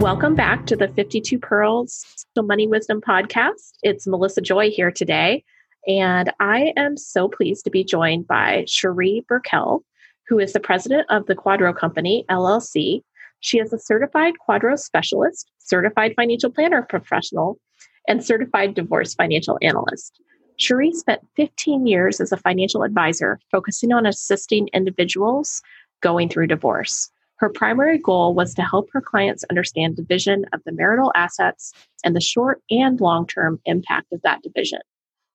Welcome back to the 52 Pearls Money Wisdom podcast. It's Melissa Joy here today, and I am so pleased to be joined by Cherie Burkell, who is the president of the QDRO Company, LLC. She is a certified QDRO specialist, certified financial planner professional, and certified divorce financial analyst. Cherie spent 15 years as a financial advisor, focusing on assisting individuals going through divorce. Her primary goal was to help her clients understand division of the marital assets and the short and long term impact of that division.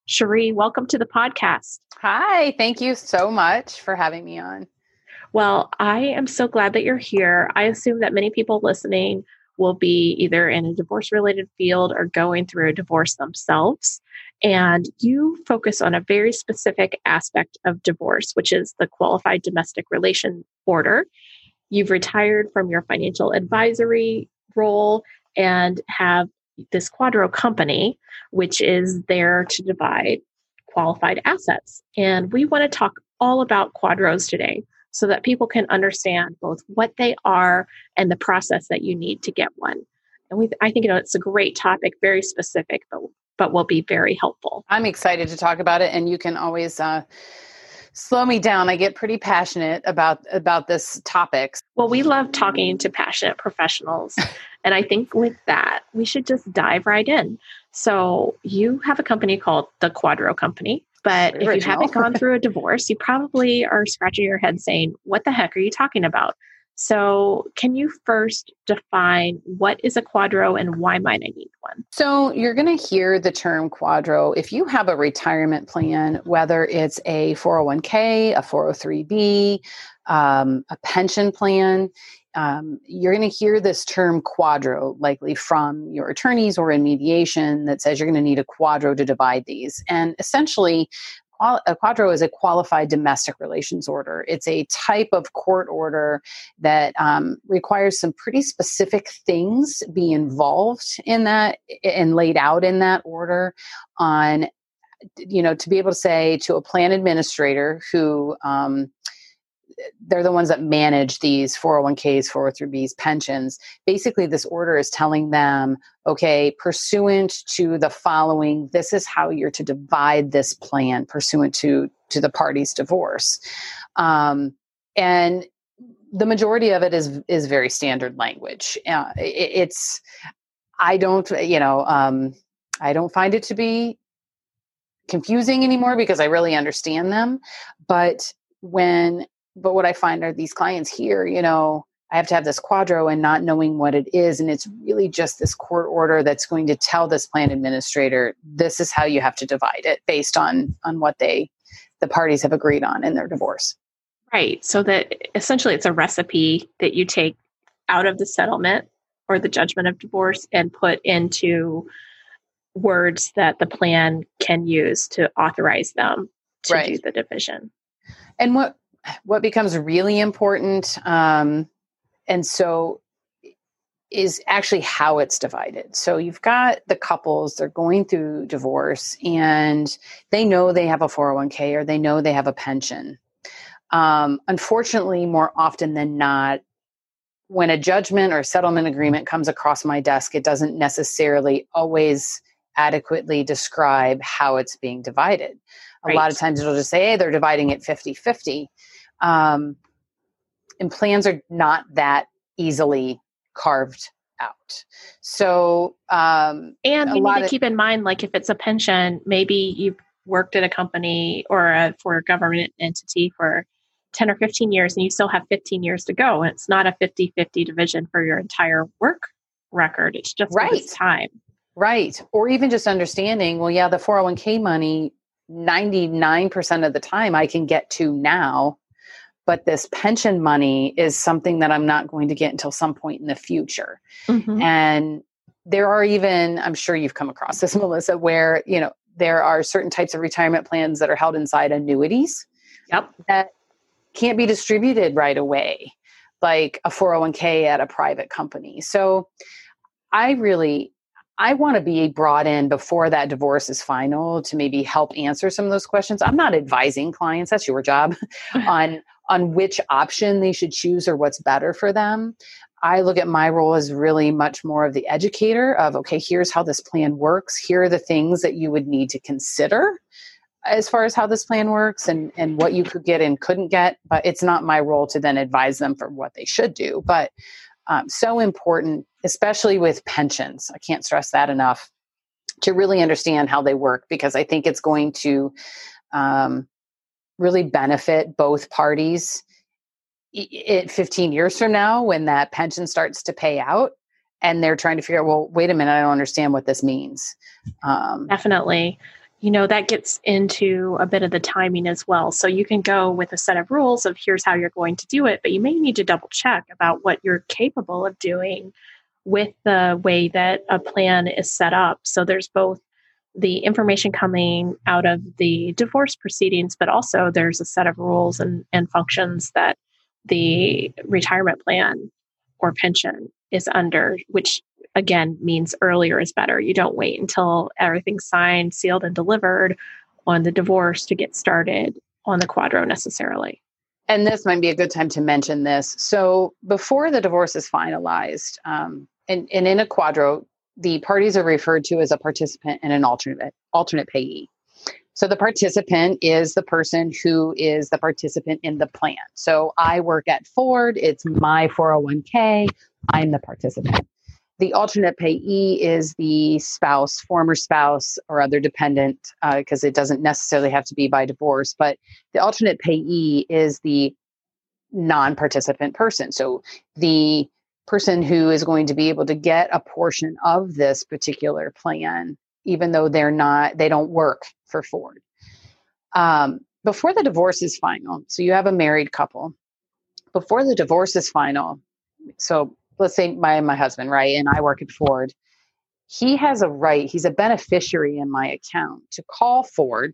Cherie, welcome to the podcast. Hi, thank you so much for having me on. Well, I am so glad that you're here. I assume that many people listening will be either in a divorce related field or going through a divorce themselves. And you focus on a very specific aspect of divorce, which is the qualified domestic relation order. You've retired from your financial advisory role and have this QDRO company, which is there to divide qualified assets. And we want to talk all about QDROs today so that people can understand both what they are and the process that you need to get one. And we, I think you know it's a great topic, very specific, but but will be very helpful. I'm excited to talk about it, and you can always uh, slow me down. I get pretty passionate about about this topic. Well, we love talking to passionate professionals. and I think with that, we should just dive right in. So, you have a company called the QDRO Company. But if you haven't gone through a divorce, you probably are scratching your head saying, What the heck are you talking about? So, can you first define what is a QDRO and why might I need one? So, you're going to hear the term QDRO if you have a retirement plan, whether it's a 401k, a 403b, um, a pension plan. Um, you're going to hear this term QDRO likely from your attorneys or in mediation that says you're going to need a QDRO to divide these. And essentially, a QDRO is a qualified domestic relations order. It's a type of court order that um, requires some pretty specific things be involved in that and laid out in that order on you know to be able to say to a plan administrator who um, they're the ones that manage these 401ks, 403bs, pensions. Basically, this order is telling them, okay, pursuant to the following, this is how you're to divide this plan pursuant to to the party's divorce. Um, and the majority of it is is very standard language. Uh, it, it's I don't, you know, um, I don't find it to be confusing anymore because I really understand them. But when but what I find are these clients here, you know, I have to have this QDRO and not knowing what it is. And it's really just this court order that's going to tell this plan administrator, this is how you have to divide it based on on what they the parties have agreed on in their divorce. Right. So that essentially it's a recipe that you take out of the settlement or the judgment of divorce and put into words that the plan can use to authorize them to right. do the division. And what what becomes really important um, and so is actually how it's divided. So you've got the couples, they're going through divorce and they know they have a 401k or they know they have a pension. Um, unfortunately, more often than not, when a judgment or settlement agreement comes across my desk, it doesn't necessarily always adequately describe how it's being divided. A right. lot of times it'll just say, hey, they're dividing it 50 50. Um, and plans are not that easily carved out. So, um, and you need to of, keep in mind, like if it's a pension, maybe you've worked at a company or a, for a government entity for 10 or 15 years and you still have 15 years to go. And it's not a 50 50 division for your entire work record. It's just right. time. Right. Or even just understanding, well, yeah, the 401k money, 99% of the time I can get to now but this pension money is something that I'm not going to get until some point in the future. Mm-hmm. And there are even, I'm sure you've come across this, Melissa, where, you know, there are certain types of retirement plans that are held inside annuities. Yep. That can't be distributed right away, like a 401k at a private company. So I really I want to be brought in before that divorce is final to maybe help answer some of those questions. I'm not advising clients, that's your job, on on which option they should choose or what's better for them. I look at my role as really much more of the educator of okay, here's how this plan works. Here are the things that you would need to consider as far as how this plan works and and what you could get and couldn't get, but it's not my role to then advise them for what they should do. But um, so important, especially with pensions. I can't stress that enough to really understand how they work because I think it's going to um, really benefit both parties. It, 15 years from now, when that pension starts to pay out, and they're trying to figure out, well, wait a minute, I don't understand what this means. Um, Definitely you know that gets into a bit of the timing as well so you can go with a set of rules of here's how you're going to do it but you may need to double check about what you're capable of doing with the way that a plan is set up so there's both the information coming out of the divorce proceedings but also there's a set of rules and, and functions that the retirement plan or pension is under which again means earlier is better. You don't wait until everything's signed, sealed, and delivered on the divorce to get started on the QDRO necessarily. And this might be a good time to mention this. So before the divorce is finalized, um, and, and in a QDRO, the parties are referred to as a participant and an alternate alternate payee. So the participant is the person who is the participant in the plan. So I work at Ford, it's my 401k, I'm the participant. The alternate payee is the spouse, former spouse, or other dependent, because uh, it doesn't necessarily have to be by divorce. But the alternate payee is the non participant person. So the person who is going to be able to get a portion of this particular plan, even though they're not, they don't work for Ford. Um, before the divorce is final, so you have a married couple, before the divorce is final, so let's say my my husband, right, and I work at Ford, he has a right, he's a beneficiary in my account to call Ford.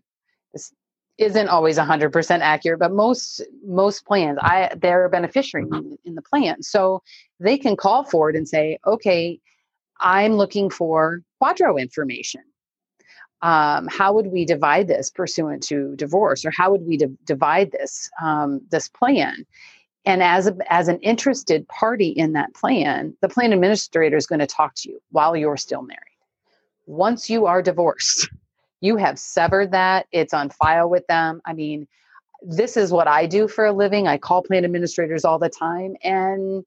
Isn't always 100% accurate, but most most plans, I they're a beneficiary in, the plan. So they can call Ford and say, "Okay, I'm looking for QDRO information." Um, how would we divide this pursuant to divorce or how would we di- divide this um, this plan and as, a, as an interested party in that plan, the plan administrator is going to talk to you while you're still married. Once you are divorced, you have severed that, it's on file with them. I mean, this is what I do for a living. I call plan administrators all the time, and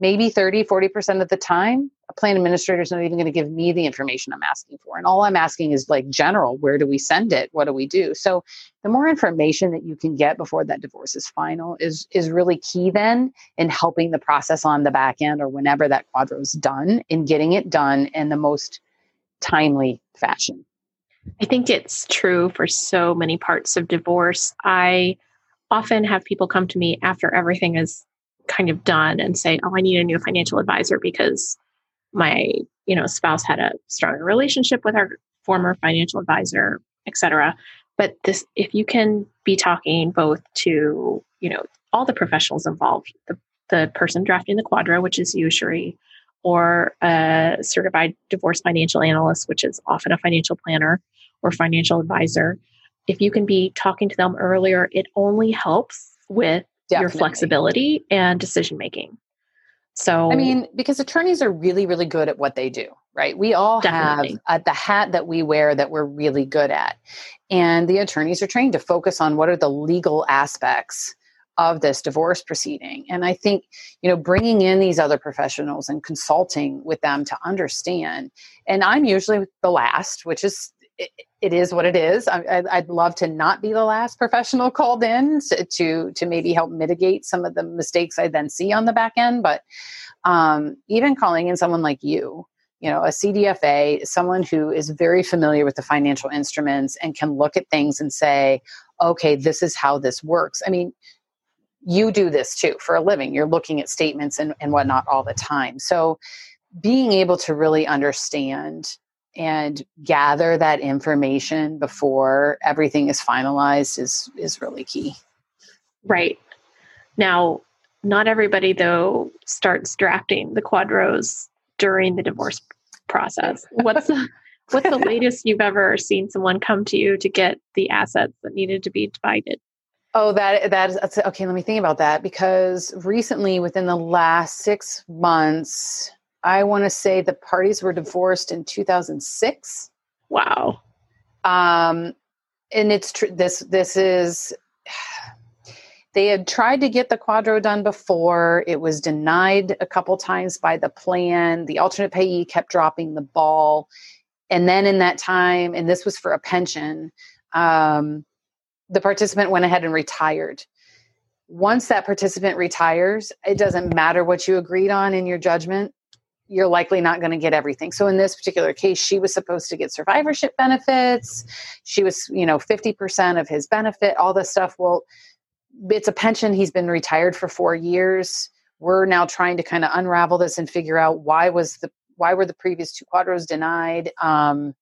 maybe 30, 40% of the time, a plan administrator is not even going to give me the information I'm asking for. And all I'm asking is like general, where do we send it? What do we do? So the more information that you can get before that divorce is final is is really key then in helping the process on the back end or whenever that QDRO is done in getting it done in the most timely fashion. I think it's true for so many parts of divorce. I often have people come to me after everything is kind of done and say, "Oh, I need a new financial advisor because my, you know, spouse had a stronger relationship with our former financial advisor, etc." But this if you can be talking both to, you know, all the professionals involved, the the person drafting the QDRO, which is usury, or a certified divorce financial analyst, which is often a financial planner or financial advisor. If you can be talking to them earlier, it only helps with Definitely. your flexibility and decision making. So, I mean, because attorneys are really, really good at what they do, right? We all definitely. have uh, the hat that we wear that we're really good at. And the attorneys are trained to focus on what are the legal aspects of this divorce proceeding. And I think, you know, bringing in these other professionals and consulting with them to understand. And I'm usually the last, which is it, it is what it is. I, would love to not be the last professional called in to to maybe help mitigate some of the mistakes I then see on the back end. But um, even calling in someone like you, you know, a CDFA, someone who is very familiar with the financial instruments and can look at things and say, okay, this is how this works. I mean, you do this too for a living. You're looking at statements and, and whatnot all the time. So being able to really understand and gather that information before everything is finalized is is really key. Right. Now, not everybody though starts drafting the QDROs during the divorce process. What's the what's the latest you've ever seen someone come to you to get the assets that needed to be divided? Oh, that that's okay. Let me think about that because recently, within the last six months, I want to say the parties were divorced in 2006. Wow. Um, and it's true. This this is. They had tried to get the QDRO done before. It was denied a couple times by the plan. The alternate payee kept dropping the ball, and then in that time, and this was for a pension. Um, the participant went ahead and retired. Once that participant retires, it doesn't matter what you agreed on in your judgment, you're likely not going to get everything. So in this particular case, she was supposed to get survivorship benefits. She was, you know, 50% of his benefit, all this stuff. Well, it's a pension. He's been retired for four years. We're now trying to kind of unravel this and figure out why was the why were the previous two QDROs denied. Um,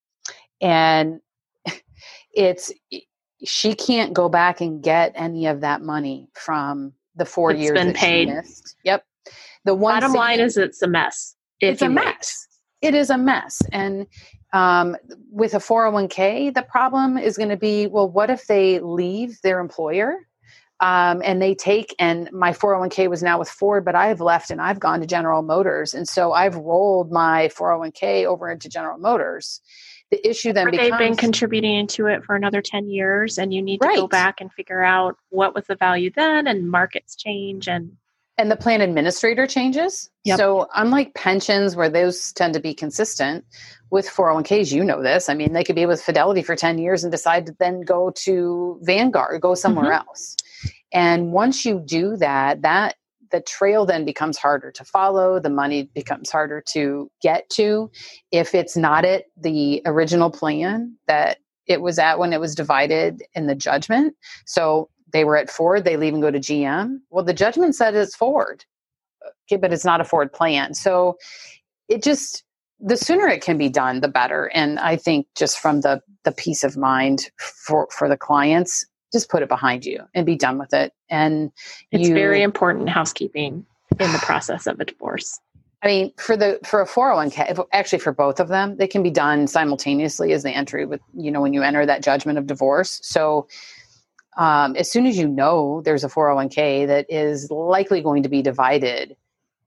and it's she can't go back and get any of that money from the four it's years been that paid. she missed. Yep. The one Bottom line is it's a mess. It's a mess. It is a mess. And um, with a 401k, the problem is going to be well, what if they leave their employer um, and they take, and my 401k was now with Ford, but I've left and I've gone to General Motors. And so I've rolled my 401k over into General Motors. The issue then Or becomes they've been contributing into it for another 10 years and you need to go back and figure out what was the value then and markets change and and the plan administrator changes. Yep. So unlike pensions where those tend to be consistent with 401ks, you know this. I mean, they could be with Fidelity for 10 years and decide to then go to Vanguard, go somewhere mm-hmm. else. And once you do that, that the trail then becomes harder to follow, the money becomes harder to get to if it's not at the original plan that it was at when it was divided in the judgment. So they were at Ford, they leave and go to GM. Well, the judgment said it's Ford, okay, but it's not a Ford plan. So it just the sooner it can be done, the better. And I think just from the the peace of mind for for the clients, just put it behind you and be done with it. And it's you, very important housekeeping in the process of a divorce. I mean, for the for a 401k, actually for both of them, they can be done simultaneously as the entry with, you know, when you enter that judgment of divorce. So um, as soon as you know there's a 401k that is likely going to be divided,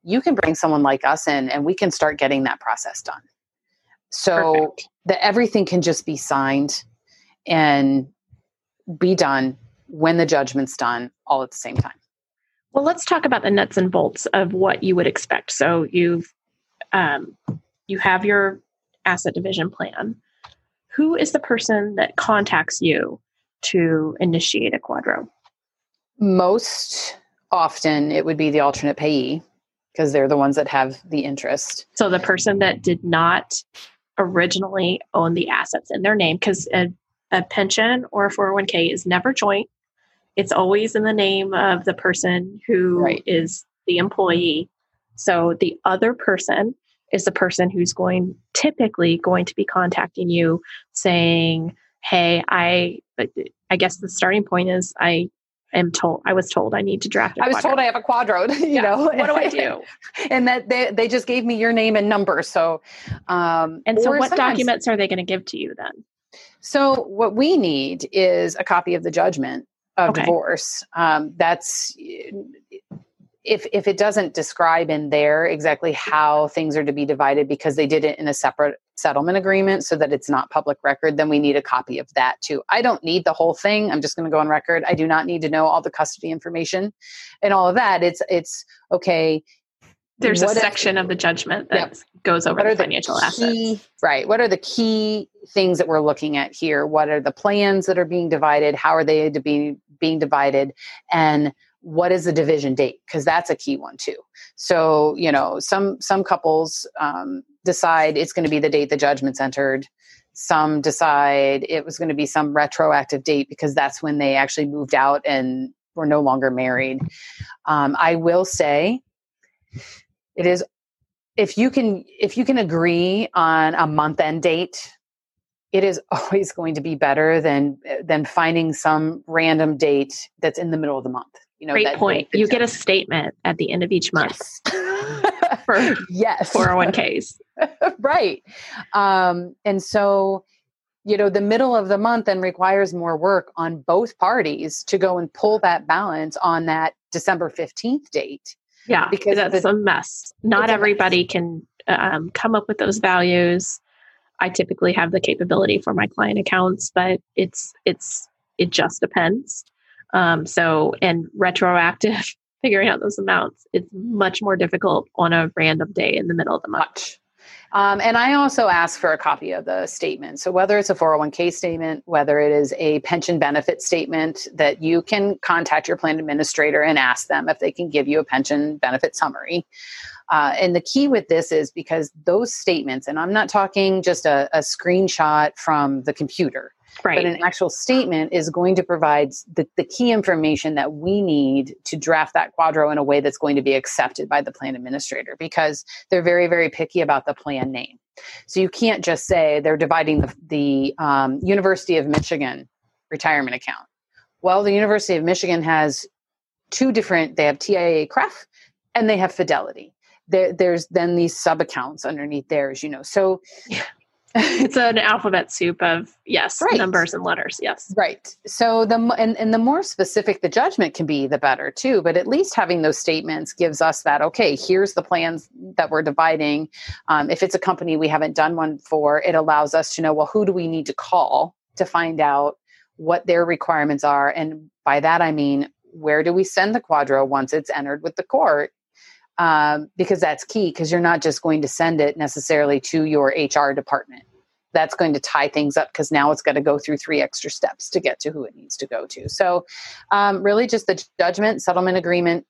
you can bring someone like us in and we can start getting that process done. So that everything can just be signed and be done when the judgment's done all at the same time. Well, let's talk about the nuts and bolts of what you would expect. So you've um, you have your asset division plan. Who is the person that contacts you to initiate a QDRO? Most often it would be the alternate payee because they're the ones that have the interest. So the person that did not originally own the assets in their name, because a, a pension or a 401k is never joint. It's always in the name of the person who is Right. the employee. So the other person is the person who's going typically going to be contacting you saying, Hey, I I guess the starting point is I am told I was told I need to draft a I was told I have a QDRO, you Yeah. know. what do I do? and that they, they just gave me your name and number. So, um, And so what documents are they going to give to you then? So, what we need is a copy of the judgment of Okay. divorce. Um, that's if if it doesn't describe in there exactly how things are to be divided because they did it in a separate settlement agreement so that it's not public record, then we need a copy of that too. I don't need the whole thing. I'm just going to go on record. I do not need to know all the custody information and all of that. It's it's okay. There's a what if- section of the judgment that Yep. goes over the financial key, assets. Right. What are the key things that we're looking at here? What are the plans that are being divided? How are they to be being divided? And what is the division date? Because that's a key one too. So you know, some some couples um, decide it's going to be the date the judgment's entered. Some decide it was going to be some retroactive date because that's when they actually moved out and we're no longer married. Um, I will say, it is if you can if you can agree on a month end date it is always going to be better than than finding some random date that's in the middle of the month you know great point. you get a statement at the end of each month yes. for yes. 401ks right. Um, and so you know the middle of the month then requires more work on both parties to go and pull that balance on that december 15th date. Yeah because that's the, a mess. Not everybody can um, come up with those values. I typically have the capability for my client accounts, but it's it's it just depends. Um, so and retroactive figuring out those amounts, it's much more difficult on a random day in the middle of the month. Um, and I also ask for a copy of the statement. So, whether it's a 401k statement, whether it is a pension benefit statement, that you can contact your plan administrator and ask them if they can give you a pension benefit summary. Uh, and the key with this is because those statements, and I'm not talking just a, a screenshot from the computer, right. but an actual statement is going to provide the, the key information that we need to draft that QDRO in a way that's going to be accepted by the plan administrator because they're very, very picky about the plan name. So you can't just say they're dividing the, the um, University of Michigan retirement account. Well, the University of Michigan has two different, they have TIAA-CREF and they have Fidelity there, there's then these sub accounts underneath theirs, you know. So yeah. it's an alphabet soup of yes, right. numbers and letters. Yes, right. So the and and the more specific the judgment can be, the better too. But at least having those statements gives us that okay. Here's the plans that we're dividing. Um, if it's a company we haven't done one for, it allows us to know well who do we need to call to find out what their requirements are, and by that I mean where do we send the QDRO once it's entered with the court um, because that's key because you're not just going to send it necessarily to your HR department. That's going to tie things up because now it's got to go through three extra steps to get to who it needs to go to. So, um, really, just the judgment, settlement agreement,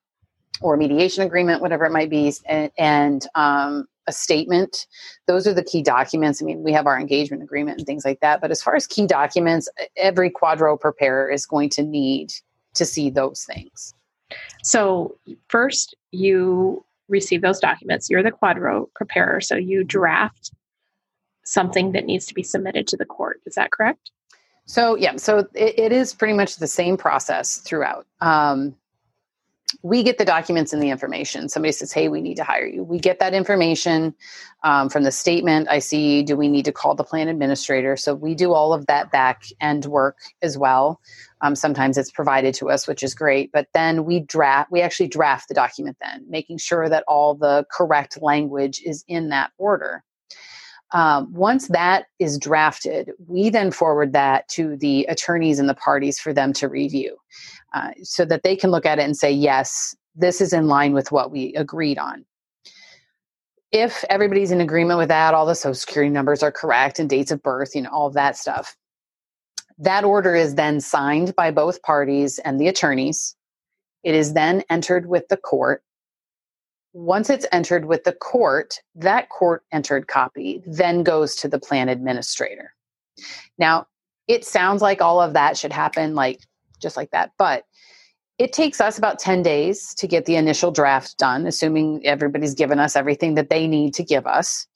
or mediation agreement, whatever it might be, and, and um, a statement. Those are the key documents. I mean, we have our engagement agreement and things like that. But as far as key documents, every QDRO preparer is going to need to see those things. So, first, you receive those documents. You're the QDRO preparer. So, you draft something that needs to be submitted to the court. Is that correct? So, yeah, so it, it is pretty much the same process throughout. Um, we get the documents and the information. Somebody says, Hey, we need to hire you. We get that information um, from the statement. I see, do we need to call the plan administrator? So we do all of that back end work as well. Um, sometimes it's provided to us, which is great. But then we draft, we actually draft the document then, making sure that all the correct language is in that order. Um, once that is drafted, we then forward that to the attorneys and the parties for them to review uh, so that they can look at it and say, yes, this is in line with what we agreed on. If everybody's in agreement with that, all the social security numbers are correct and dates of birth, you know, all of that stuff, that order is then signed by both parties and the attorneys. It is then entered with the court. Once it's entered with the court, that court entered copy then goes to the plan administrator. Now, it sounds like all of that should happen like just like that, but it takes us about 10 days to get the initial draft done, assuming everybody's given us everything that they need to give us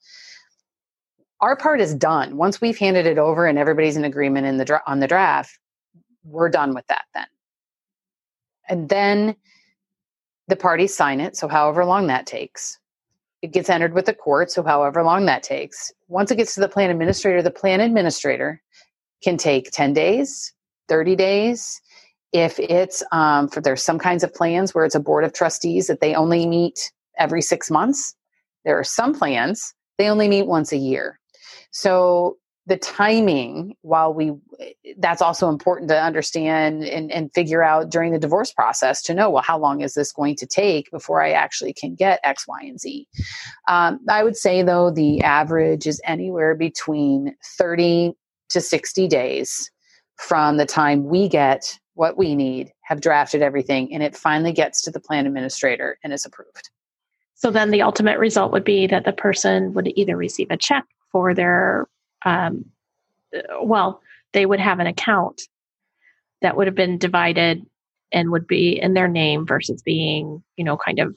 our part is done. Once we've handed it over and everybody's in agreement in the on the draft, we're done with that then. And then the parties sign it, so however long that takes. It gets entered with the court, so however long that takes. Once it gets to the plan administrator, the plan administrator can take 10 days, 30 days. If it's um, for there's some kinds of plans where it's a board of trustees that they only meet every six months. There are some plans they only meet once a year. So the timing, while we, that's also important to understand and, and figure out during the divorce process to know, well, how long is this going to take before I actually can get X, Y, and Z? Um, I would say, though, the average is anywhere between 30 to 60 days from the time we get what we need, have drafted everything, and it finally gets to the plan administrator and is approved. So then the ultimate result would be that the person would either receive a check for their um, well they would have an account that would have been divided and would be in their name versus being, you know, kind of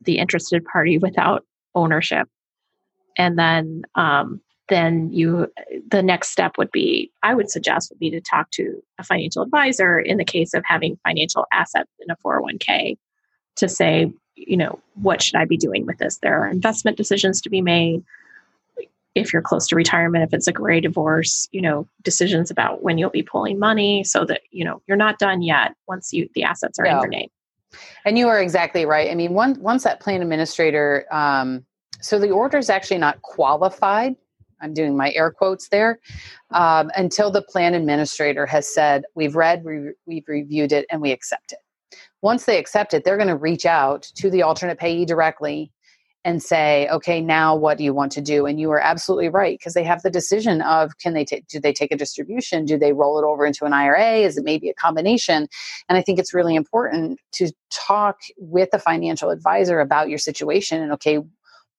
the interested party without ownership. And then um, then you the next step would be i would suggest would be to talk to a financial advisor in the case of having financial assets in a 401k to say you know what should i be doing with this there are investment decisions to be made if you're close to retirement if it's a gray divorce you know decisions about when you'll be pulling money so that you know you're not done yet once you the assets are in your name. And you are exactly right. I mean once once that plan administrator um, so the order is actually not qualified I'm doing my air quotes there, um, until the plan administrator has said, We've read, we, we've reviewed it, and we accept it. Once they accept it, they're going to reach out to the alternate payee directly and say, okay, now what do you want to do? And you are absolutely right because they have the decision of can they take, do they take a distribution? Do they roll it over into an IRA? Is it maybe a combination? And I think it's really important to talk with a financial advisor about your situation and okay,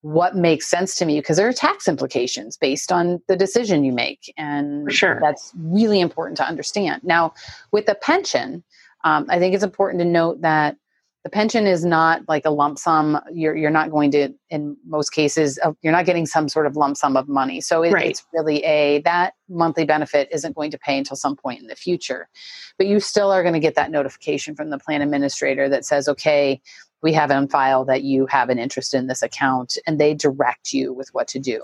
what makes sense to me because there are tax implications based on the decision you make and sure. that's really important to understand now with the pension um, i think it's important to note that the pension is not like a lump sum you're, you're not going to in most cases uh, you're not getting some sort of lump sum of money so it, right. it's really a that monthly benefit isn't going to pay until some point in the future but you still are going to get that notification from the plan administrator that says okay we have on file that you have an interest in this account and they direct you with what to do.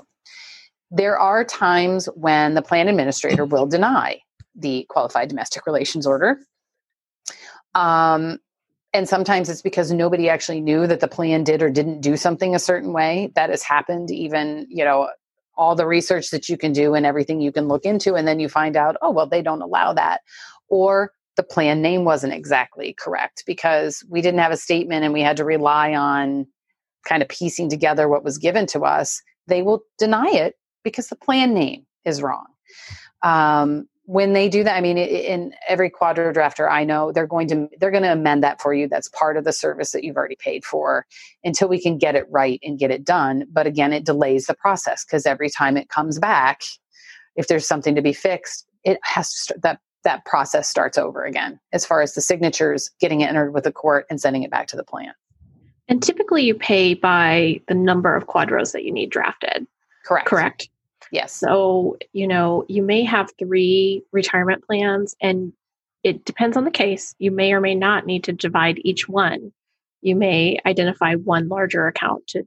There are times when the plan administrator will deny the qualified domestic relations order. Um, and sometimes it's because nobody actually knew that the plan did or didn't do something a certain way. That has happened, even, you know, all the research that you can do and everything you can look into. And then you find out, oh, well, they don't allow that. Or the plan name wasn't exactly correct because we didn't have a statement and we had to rely on kind of piecing together what was given to us, they will deny it because the plan name is wrong. Um, when they do that, I mean, in every QDRO drafter I know, they're going to they're going to amend that for you. That's part of the service that you've already paid for until we can get it right and get it done. But again, it delays the process because every time it comes back, if there's something to be fixed, it has to start that that process starts over again as far as the signatures, getting it entered with the court, and sending it back to the plan. And typically you pay by the number of QDROs that you need drafted. Correct. Correct. Yes. So, you know, you may have three retirement plans and it depends on the case. You may or may not need to divide each one. You may identify one larger account to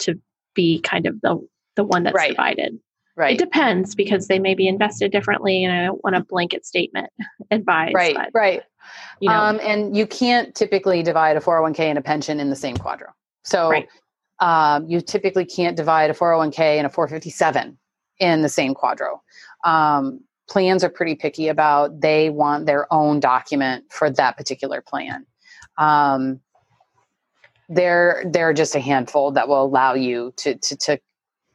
to be kind of the the one that's right. divided. Right. It depends because they may be invested differently, and I don't want a blanket statement advice. Right. But, right. You know. Um, and you can't typically divide a 401k and a pension in the same QDRO. So right. um, you typically can't divide a 401k and a 457 in the same QDRO. Um, plans are pretty picky about they want their own document for that particular plan. Um, there, there are just a handful that will allow you to to, to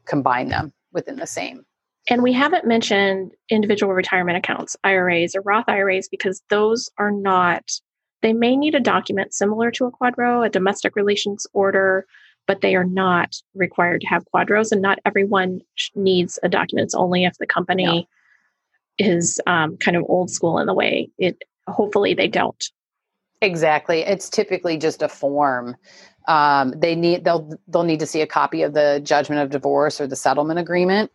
combine them within the same. And we haven't mentioned individual retirement accounts, IRAs or Roth IRAs, because those are not, they may need a document similar to a QDRO, a domestic relations order, but they are not required to have QDROs. And not everyone needs a document. It's only if the company no. is um, kind of old school in the way it, hopefully they don't. Exactly. It's typically just a form um, they need they'll they'll need to see a copy of the judgment of divorce or the settlement agreement.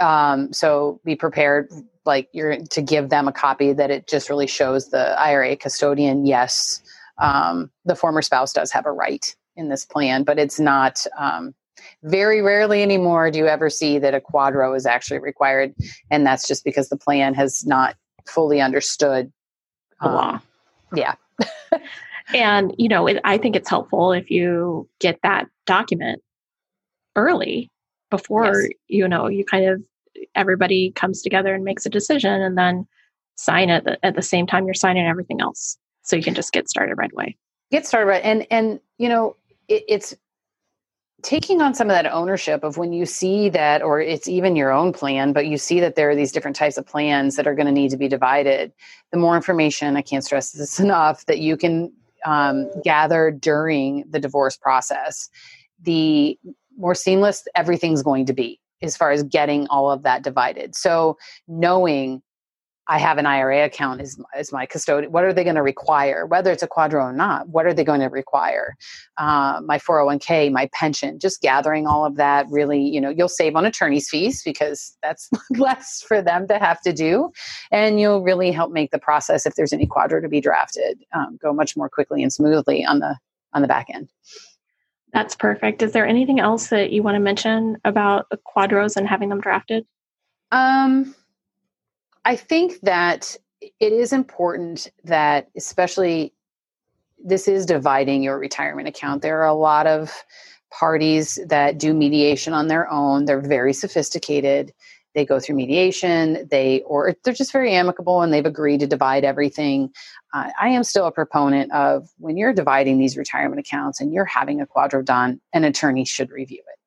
Um, so be prepared, like you're to give them a copy that it just really shows the IRA custodian. Yes, um, the former spouse does have a right in this plan, but it's not. Um, very rarely anymore do you ever see that a QDRO is actually required, and that's just because the plan has not fully understood the law. Um, yeah. and you know it, i think it's helpful if you get that document early before yes. you know you kind of everybody comes together and makes a decision and then sign it at the same time you're signing everything else so you can just get started right away get started right and and you know it, it's taking on some of that ownership of when you see that or it's even your own plan but you see that there are these different types of plans that are going to need to be divided the more information i can't stress this enough that you can um, gathered during the divorce process, the more seamless everything's going to be as far as getting all of that divided. So, knowing I have an IRA account as, as my custodian. What are they going to require? Whether it's a QDRO or not, what are they going to require? Uh, my 401k, my pension, just gathering all of that really, you know, you'll save on attorney's fees because that's less for them to have to do. And you'll really help make the process, if there's any QDRO to be drafted, um, go much more quickly and smoothly on the on the back end. That's perfect. Is there anything else that you want to mention about QDROs and having them drafted? Um, I think that it is important that, especially, this is dividing your retirement account. There are a lot of parties that do mediation on their own. They're very sophisticated. They go through mediation. They or they're just very amicable and they've agreed to divide everything. Uh, I am still a proponent of when you're dividing these retirement accounts and you're having a QDRO done, an attorney should review it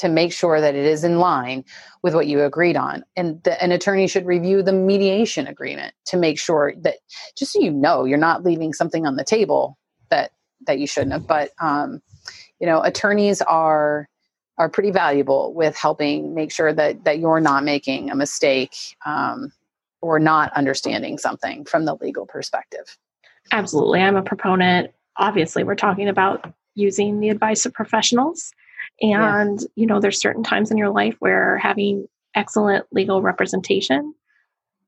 to make sure that it is in line with what you agreed on. And the, an attorney should review the mediation agreement to make sure that, just so you know, you're not leaving something on the table that that you shouldn't have. But um, you know, attorneys are are pretty valuable with helping make sure that that you're not making a mistake um, or not understanding something from the legal perspective. Absolutely, I'm a proponent. Obviously, we're talking about using the advice of professionals and, yeah. you know, there's certain times in your life where having excellent legal representation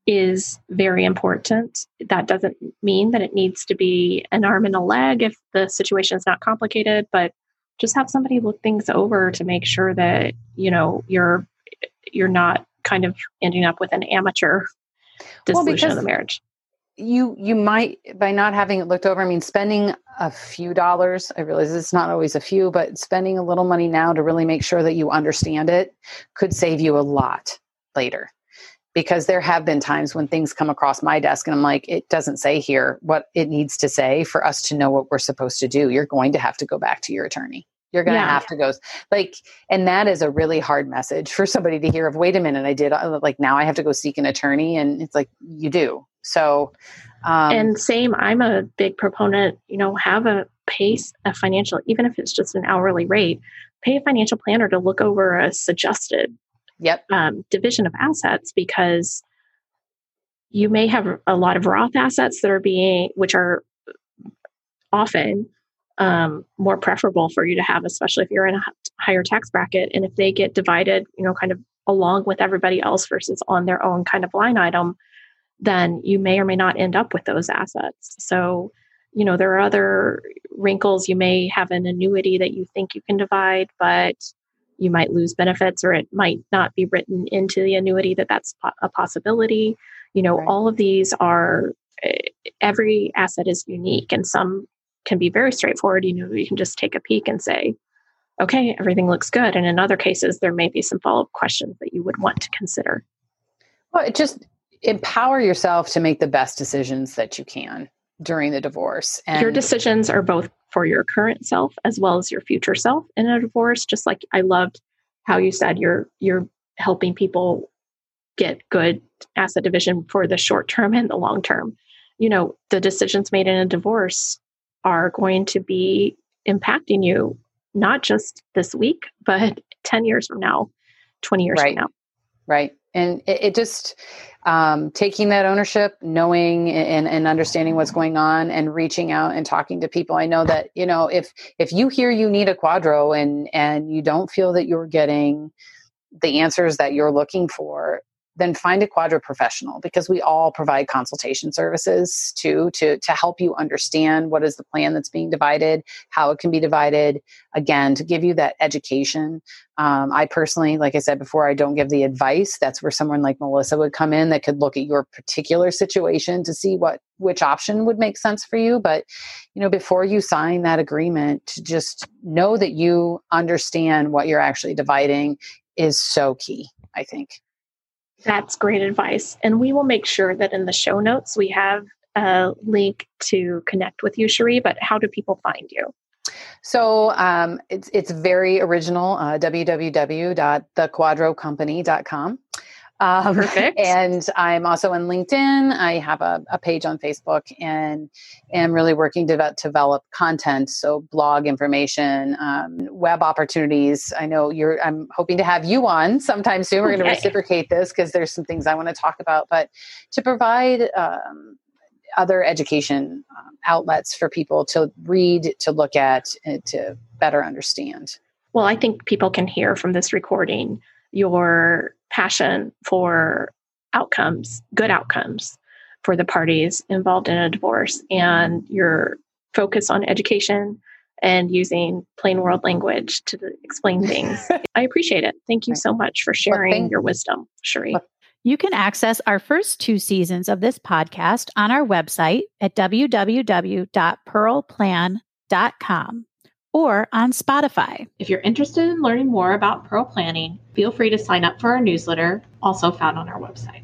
is very important. That doesn't mean that it needs to be an arm and a leg if the situation is not complicated, but just have somebody look things over to make sure that, you know, you're you're not kind of ending up with an amateur dissolution well, of the marriage you you might by not having it looked over i mean spending a few dollars i realize it's not always a few but spending a little money now to really make sure that you understand it could save you a lot later. Because there have been times when things come across my desk and i'm like it doesn't say here what it needs to say for us to know what we're supposed to do. You're going to have to go back to your attorney. You're going to yeah. have to go like and that is a really hard message for somebody to hear of wait a minute i did uh, like now i have to go seek an attorney and it's like you do so, um, and same, I'm a big proponent, you know, have a pace a financial, even if it's just an hourly rate, pay a financial planner to look over a suggested yep. um, division of assets because you may have a lot of Roth assets that are being, which are often um, more preferable for you to have, especially if you're in a higher tax bracket. And if they get divided, you know, kind of along with everybody else versus on their own kind of line item, then you may or may not end up with those assets. So, you know, there are other wrinkles. You may have an annuity that you think you can divide, but you might lose benefits or it might not be written into the annuity that that's a possibility. You know, right. all of these are, eh, every asset is unique and some can be very straightforward. You know, you can just take a peek and say, okay, everything looks good. And in other cases, there may be some follow up questions that you would want to consider. Well, it just empower yourself to make the best decisions that you can during the divorce. And your decisions are both for your current self as well as your future self in a divorce. Just like I loved how you said you're you're helping people get good asset division for the short term and the long term. You know, the decisions made in a divorce are going to be impacting you not just this week, but 10 years from now, 20 years right. from now. Right. And it, it just, um, taking that ownership, knowing and, and understanding what's going on, and reaching out and talking to people. I know that you know if if you hear you need a QDRO and and you don't feel that you're getting the answers that you're looking for, then find a QDRO professional because we all provide consultation services too to to help you understand what is the plan that's being divided how it can be divided. Again to give you that education um, i personally like i said before i don't give the advice. That's where someone like melissa would come in that could look at your particular situation to see what which option would make sense for you. But you know before you sign that agreement to just know that you understand what you're actually dividing is so key i think that's great advice. And we will make sure that in the show notes we have a link to connect with you, Cherie. But how do people find you? So um, it's it's very original. Uh, www.theqdrocompany.com. Um, Perfect. And I'm also on LinkedIn. I have a, a page on Facebook and am really working to develop content, so blog information, um, web opportunities. I know you're. I'm hoping to have you on sometime soon. We're going to reciprocate this because there's some things I want to talk about, but to provide. Um, other education um, outlets for people to read, to look at, to better understand. Well, I think people can hear from this recording your passion for outcomes, good outcomes for the parties involved in a divorce, and your focus on education and using plain world language to explain things. I appreciate it. Thank you so much for sharing well, your wisdom, Cherie. You can access our first two seasons of this podcast on our website at www.pearlplan.com or on Spotify. If you're interested in learning more about Pearl Planning, feel free to sign up for our newsletter, also found on our website.